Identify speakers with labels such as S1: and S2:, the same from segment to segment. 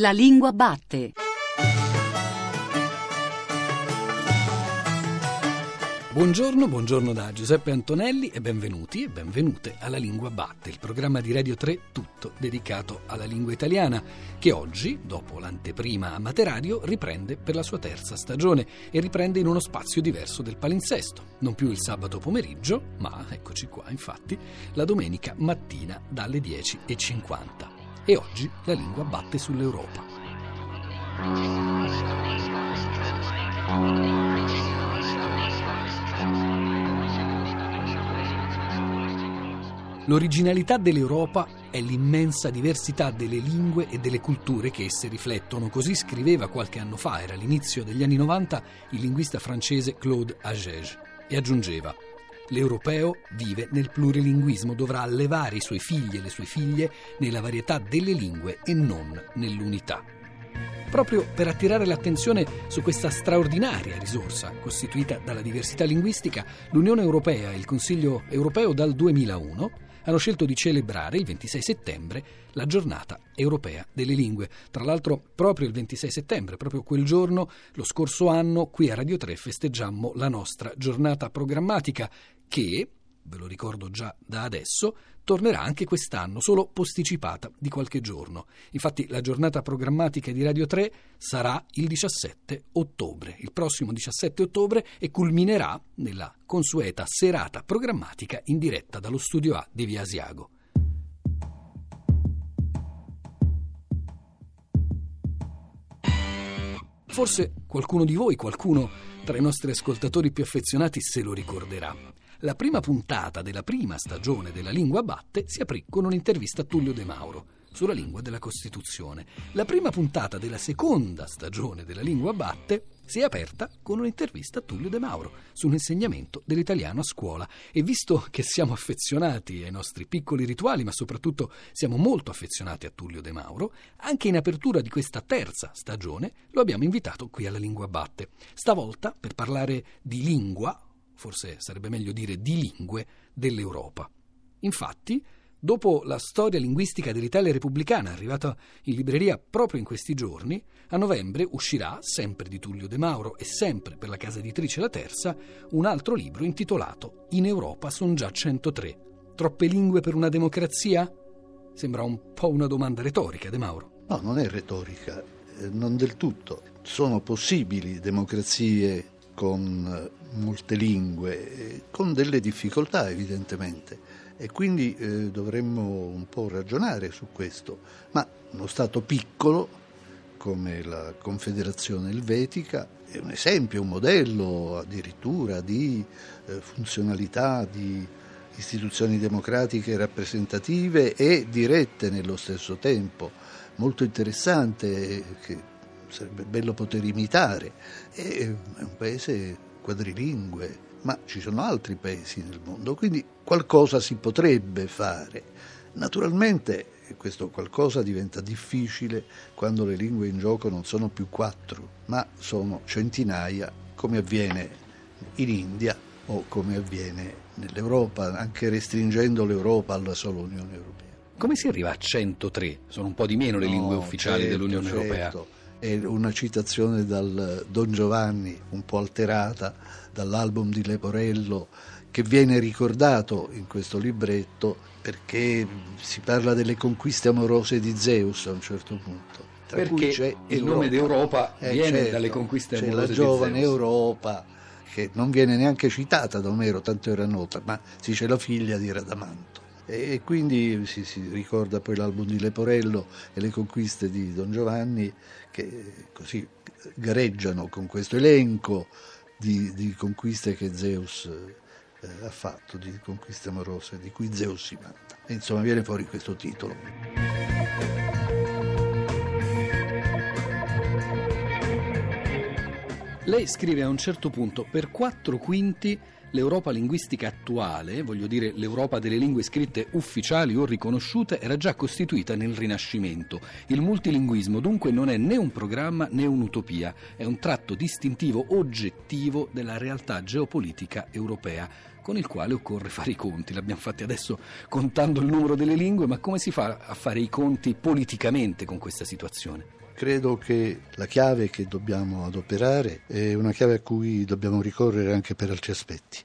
S1: La lingua batte.
S2: Buongiorno, buongiorno da Giuseppe Antonelli e benvenuti e benvenute alla Lingua Batte, il programma di Radio 3 tutto dedicato alla lingua italiana, che oggi, dopo l'anteprima a Materadio, riprende per la sua terza stagione e riprende in uno spazio diverso del palinsesto, non più il sabato pomeriggio, ma, eccoci qua infatti, la domenica mattina dalle 10.50. E oggi la lingua batte sull'Europa. L'originalità dell'Europa è l'immensa diversità delle lingue e delle culture che esse riflettono. Così scriveva qualche anno fa, era l'inizio degli anni 90, il linguista francese Claude Agege. E aggiungeva: L'europeo vive nel plurilinguismo, dovrà allevare i suoi figli e le sue figlie nella varietà delle lingue e non nell'unità. Proprio per attirare l'attenzione su questa straordinaria risorsa costituita dalla diversità linguistica, l'Unione Europea e il Consiglio Europeo dal 2001 hanno scelto di celebrare il 26 settembre la giornata europea delle lingue. Tra l'altro proprio il 26 settembre, proprio quel giorno, lo scorso anno, qui a Radio 3 festeggiammo la nostra giornata programmatica che, ve lo ricordo già da adesso, tornerà anche quest'anno, solo posticipata di qualche giorno. Infatti la giornata programmatica di Radio 3 sarà il 17 ottobre, il prossimo 17 ottobre e culminerà nella consueta serata programmatica in diretta dallo studio A di Via Asiago. Forse qualcuno di voi, qualcuno tra i nostri ascoltatori più affezionati se lo ricorderà. La prima puntata della prima stagione della Lingua Batte si aprì con un'intervista a Tullio De Mauro sulla lingua della Costituzione. La prima puntata della seconda stagione della Lingua Batte si è aperta con un'intervista a Tullio De Mauro sull'insegnamento dell'italiano a scuola e visto che siamo affezionati ai nostri piccoli rituali, ma soprattutto siamo molto affezionati a Tullio De Mauro, anche in apertura di questa terza stagione lo abbiamo invitato qui alla Lingua Batte. Stavolta per parlare di lingua, forse sarebbe meglio dire di lingue, dell'Europa. Infatti, dopo la storia linguistica dell'Italia repubblicana, arrivata in libreria proprio in questi giorni, a novembre uscirà, sempre di Tullio De Mauro e sempre per la casa editrice La Terza, un altro libro intitolato In Europa son già 103. Troppe lingue per una democrazia? Sembra un po' una domanda retorica, De Mauro.
S3: No, non è retorica, eh, non del tutto. Sono possibili democrazie con molte lingue, con delle difficoltà evidentemente. E quindi eh, dovremmo un po' ragionare su questo, ma uno Stato piccolo come la Confederazione Elvetica è un esempio, un modello addirittura di eh, funzionalità di istituzioni democratiche rappresentative e dirette nello stesso tempo, molto interessante che sarebbe bello poter imitare. È un paese quadrilingue, ma ci sono altri paesi nel mondo, quindi qualcosa si potrebbe fare. Naturalmente questo qualcosa diventa difficile quando le lingue in gioco non sono più quattro, ma sono centinaia, come avviene in India o come avviene nell'Europa, anche restringendo l'Europa alla sola Unione Europea.
S2: Come si arriva a 103? Sono un po' di meno le
S3: no,
S2: lingue ufficiali
S3: certo,
S2: dell'Unione
S3: certo.
S2: Europea
S3: è una citazione dal Don Giovanni, un po' alterata dall'album di Leporello, che viene ricordato in questo libretto perché si parla delle conquiste amorose di Zeus a un certo punto.
S2: Tra perché c'è il nome d'Europa eh, viene certo, dalle conquiste amorose
S3: di Zeus. C'è la giovane Europa che non viene neanche citata da Omero, tanto era nota, ma si c'è la figlia di Radamanto. E quindi si, si, ricorda poi l'album di Leporello e le conquiste di Don Giovanni che così gareggiano con questo elenco di, di conquiste che Zeus eh, ha fatto, di conquiste amorose di cui Zeus si vanta. E insomma viene fuori questo titolo.
S2: Lei scrive a un certo punto per quattro quinti l'Europa linguistica attuale, voglio dire l'Europa delle lingue scritte ufficiali o riconosciute, era già costituita nel Rinascimento. Il multilinguismo dunque non è né un programma né un'utopia, è un tratto distintivo oggettivo della realtà geopolitica europea con il quale occorre fare i conti. L'abbiamo fatti adesso contando il numero delle lingue, ma come si fa a fare i conti politicamente con questa situazione?
S3: Credo che la chiave che dobbiamo adoperare è una chiave a cui dobbiamo ricorrere anche per altri aspetti,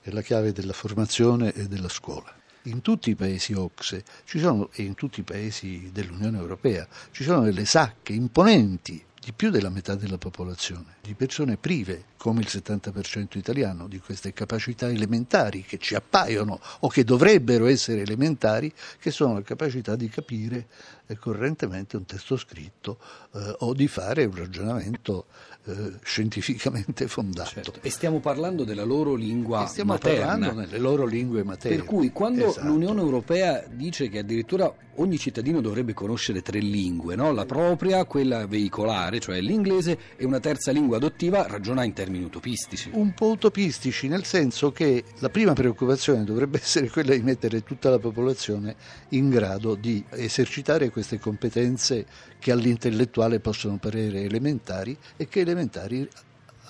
S3: è la chiave della formazione e della scuola. In tutti i paesi OXE sono, e in tutti i paesi dell'Unione Europea ci sono delle sacche imponenti di più della metà della popolazione, di persone prive, come il 70% italiano, di queste capacità elementari che ci appaiono o che dovrebbero essere elementari, che sono la capacità di capire eh, correntemente un testo scritto eh, o di fare un ragionamento eh, scientificamente fondato.
S2: Certo. E stiamo parlando della loro lingua
S3: e stiamo
S2: materna.
S3: parlando nelle loro lingue materne.
S2: Per cui quando
S3: esatto.
S2: l'Unione Europea dice che addirittura ogni cittadino dovrebbe conoscere tre lingue, no? la propria, quella veicolare, cioè l'inglese, e una terza lingua adottiva, ragiona in termini utopistici.
S3: Un po' utopistici, nel senso che la prima preoccupazione dovrebbe essere quella di mettere tutta la popolazione in grado di esercitare queste competenze che all'intellettuale possono parere elementari e che elementari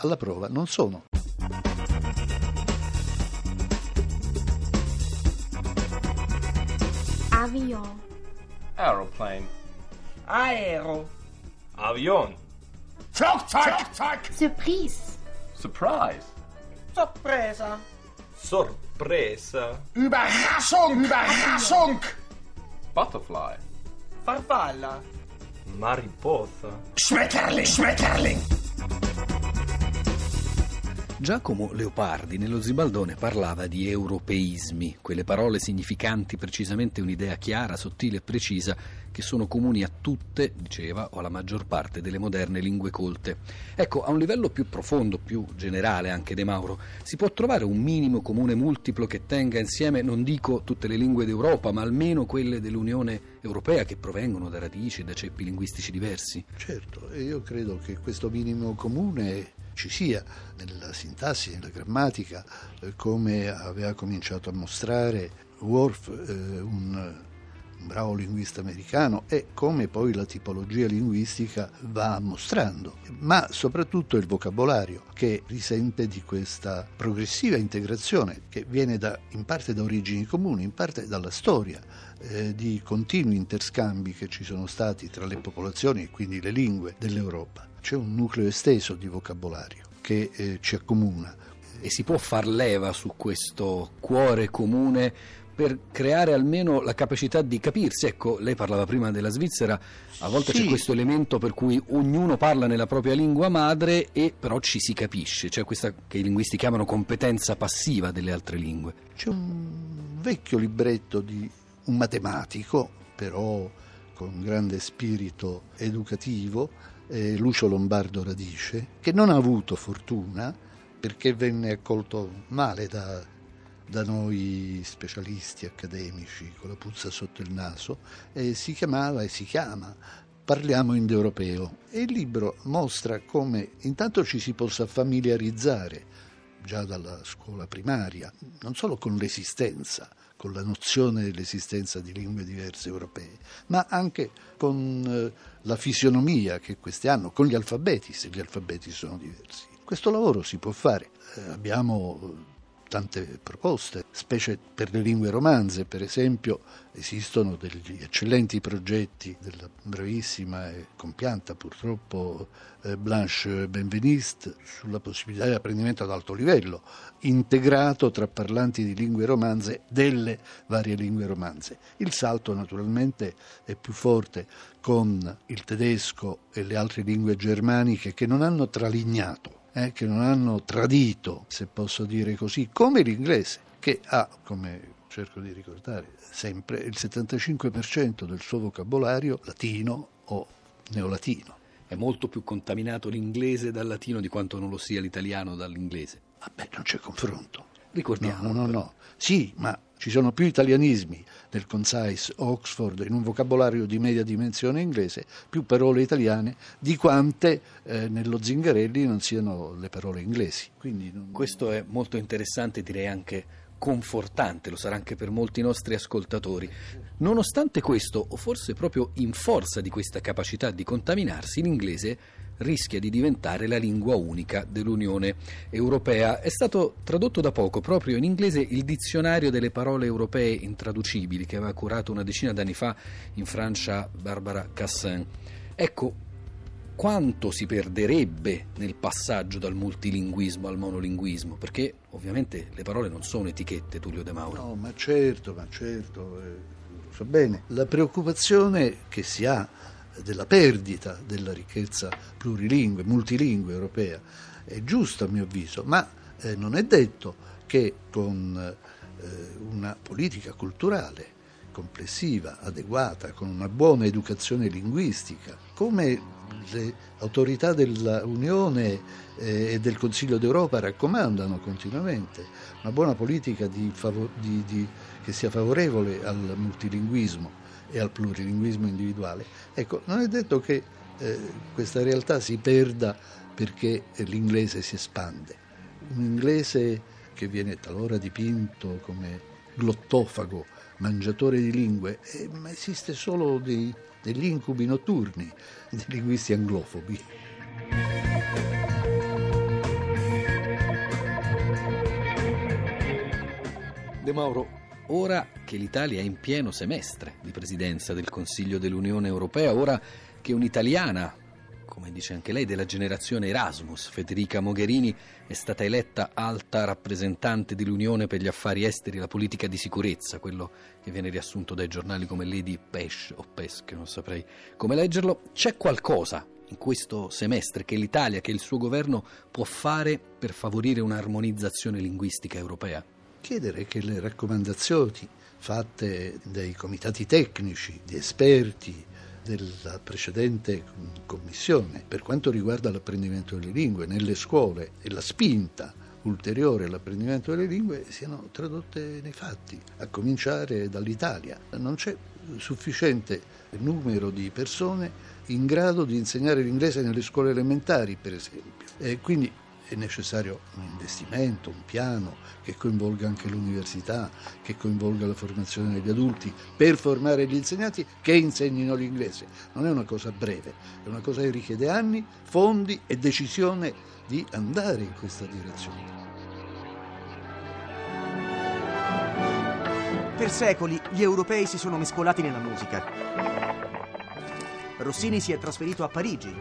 S3: alla prova non sono.
S1: Avion.
S4: Aeroplane.
S5: Aero.
S4: Avion.
S6: Flugzeug.
S1: Surprise.
S4: Surprise.
S5: Sorpresa.
S4: Sorpresa.
S6: Überraschung. Überraschung.
S4: Butterfly.
S5: Farfalla.
S4: Mariposa.
S6: Schmetterling. Schmetterling.
S2: Giacomo Leopardi nello Zibaldone parlava di europeismi, quelle parole significanti precisamente un'idea chiara, sottile e precisa che sono comuni a tutte, diceva, o alla maggior parte delle moderne lingue colte. Ecco, a un livello più profondo, più generale anche De Mauro, si può trovare un minimo comune multiplo che tenga insieme, non dico tutte le lingue d'Europa, ma almeno quelle dell'Unione Europea che provengono da radici e da ceppi linguistici diversi?
S3: Certo, io credo che questo minimo comune ci sia nella sintassi, nella grammatica, eh, come aveva cominciato a mostrare Worf, eh, un, un bravo linguista americano, e come poi la tipologia linguistica va mostrando, ma soprattutto il vocabolario che risente di questa progressiva integrazione che viene da, in parte da origini comuni, in parte dalla storia eh, di continui interscambi che ci sono stati tra le popolazioni e quindi le lingue dell'Europa. C'è un nucleo esteso di vocabolario che eh, ci accomuna.
S2: E si può far leva su questo cuore comune per creare almeno la capacità di capirsi. Ecco, lei parlava prima della Svizzera, a volte
S3: Sì.
S2: c'è questo elemento per cui ognuno parla nella propria lingua madre e però ci si capisce, c'è questa che i linguisti chiamano competenza passiva delle altre lingue.
S3: C'è un vecchio libretto di un matematico, però con grande spirito educativo, eh, Lucio Lombardo Radice, che non ha avuto fortuna perché venne accolto male da, da noi specialisti accademici con la puzza sotto il naso e si chiamava e si chiama Parliamo indoeuropeo e il libro mostra come intanto ci si possa familiarizzare già dalla scuola primaria, non solo con l'esistenza, con la nozione dell'esistenza di lingue diverse europee, ma anche con eh, la fisionomia che queste hanno, con gli alfabeti, se gli alfabeti sono diversi. Questo lavoro si può fare. Eh, abbiamo tante proposte, specie per le lingue romanze, per esempio esistono degli eccellenti progetti della bravissima e compianta purtroppo eh, Blanche Benveniste sulla possibilità di apprendimento ad alto livello, integrato tra parlanti di lingue romanze delle varie lingue romanze. Il salto naturalmente è più forte con il tedesco e le altre lingue germaniche che non hanno tralignato eh, che non hanno tradito, se posso dire così, come l'inglese, che ha, come cerco di ricordare sempre, il 75% del suo vocabolario latino o neolatino.
S2: È molto più contaminato l'inglese dal latino di quanto non lo sia l'italiano dall'inglese.
S3: Vabbè, non c'è confronto.
S2: Ricordiamo.
S3: No, no, no, no. Sì, ma ci sono più italianismi nel Concise Oxford in un vocabolario di media dimensione inglese, più parole italiane di quante eh, nello Zingarelli non siano le parole inglesi. Non-
S2: Questo è molto interessante, direi anche confortante, lo sarà anche per molti nostri ascoltatori. Nonostante questo, o forse proprio in forza di questa capacità di contaminarsi, l'inglese rischia di diventare la lingua unica dell'Unione Europea. È stato tradotto da poco proprio in inglese il dizionario delle parole europee intraducibili che aveva curato una decina d'anni fa in Francia Barbara Cassin. Ecco, quanto si perderebbe nel passaggio dal multilinguismo al monolinguismo? Perché ovviamente le parole non sono etichette, Tullio De Mauro.
S3: No, ma certo, ma certo, eh, so bene. La preoccupazione che si ha della perdita della ricchezza plurilingue, multilingue europea. È giusta a mio avviso, ma eh, non è detto che con eh, una politica culturale complessiva, adeguata, con una buona educazione linguistica, come le autorità dell'Unione eh, e del Consiglio d'Europa raccomandano continuamente, una buona politica di fav- di, di, che sia favorevole al multilinguismo e al plurilinguismo individuale. Ecco, non è detto che eh, questa realtà si perda perché l'inglese si espande. Un inglese che viene talora dipinto come glottofago, mangiatore di lingue, eh, ma esiste solo dei, degli incubi notturni dei linguisti anglofobi.
S2: De Mauro, ora che l'Italia è in pieno semestre di presidenza del Consiglio dell'Unione Europea, ora che un'italiana come dice anche lei, della generazione Erasmus. Federica Mogherini è stata eletta alta rappresentante dell'Unione per gli affari esteri e la politica di sicurezza, quello che viene riassunto dai giornali come Lady Pesh o Pesch, non saprei come leggerlo. C'è qualcosa in questo semestre che l'Italia, che il suo governo può fare per favorire un'armonizzazione linguistica europea?
S3: Chiedere che le raccomandazioni fatte dai comitati tecnici, di esperti, della precedente commissione per quanto riguarda l'apprendimento delle lingue nelle scuole e la spinta ulteriore all'apprendimento delle lingue siano tradotte nei fatti, a cominciare dall'Italia. Non c'è sufficiente numero di persone in grado di insegnare l'inglese nelle scuole elementari, per esempio. E quindi è necessario un investimento, un piano che coinvolga anche l'università, che coinvolga la formazione degli adulti, per formare gli insegnanti che insegnino l'inglese. Non è una cosa breve, è una cosa che richiede anni, fondi e decisione di andare in questa direzione.
S7: Per secoli gli europei si sono mescolati nella musica. Rossini si è trasferito a Parigi.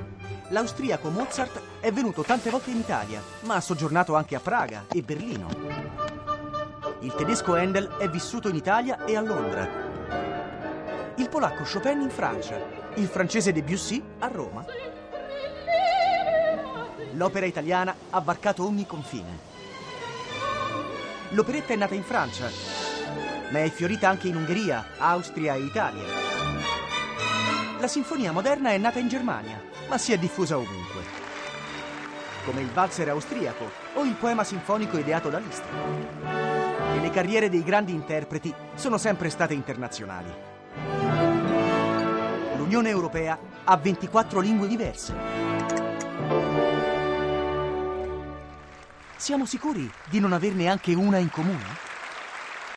S7: L'austriaco Mozart è venuto tante volte in Italia, ma ha soggiornato anche a Praga e Berlino. Il tedesco Handel è vissuto in Italia e a Londra. Il polacco Chopin in Francia. Il francese Debussy a Roma. L'opera italiana ha varcato ogni confine. L'operetta è nata in Francia, ma è fiorita anche in Ungheria, Austria e Italia. La sinfonia moderna è nata in Germania, ma si è diffusa ovunque. Come il valzer austriaco o il poema sinfonico ideato da Liszt. E le carriere dei grandi interpreti sono sempre state internazionali. L'Unione Europea ha 24 lingue diverse. Siamo sicuri di non averne anche una in comune?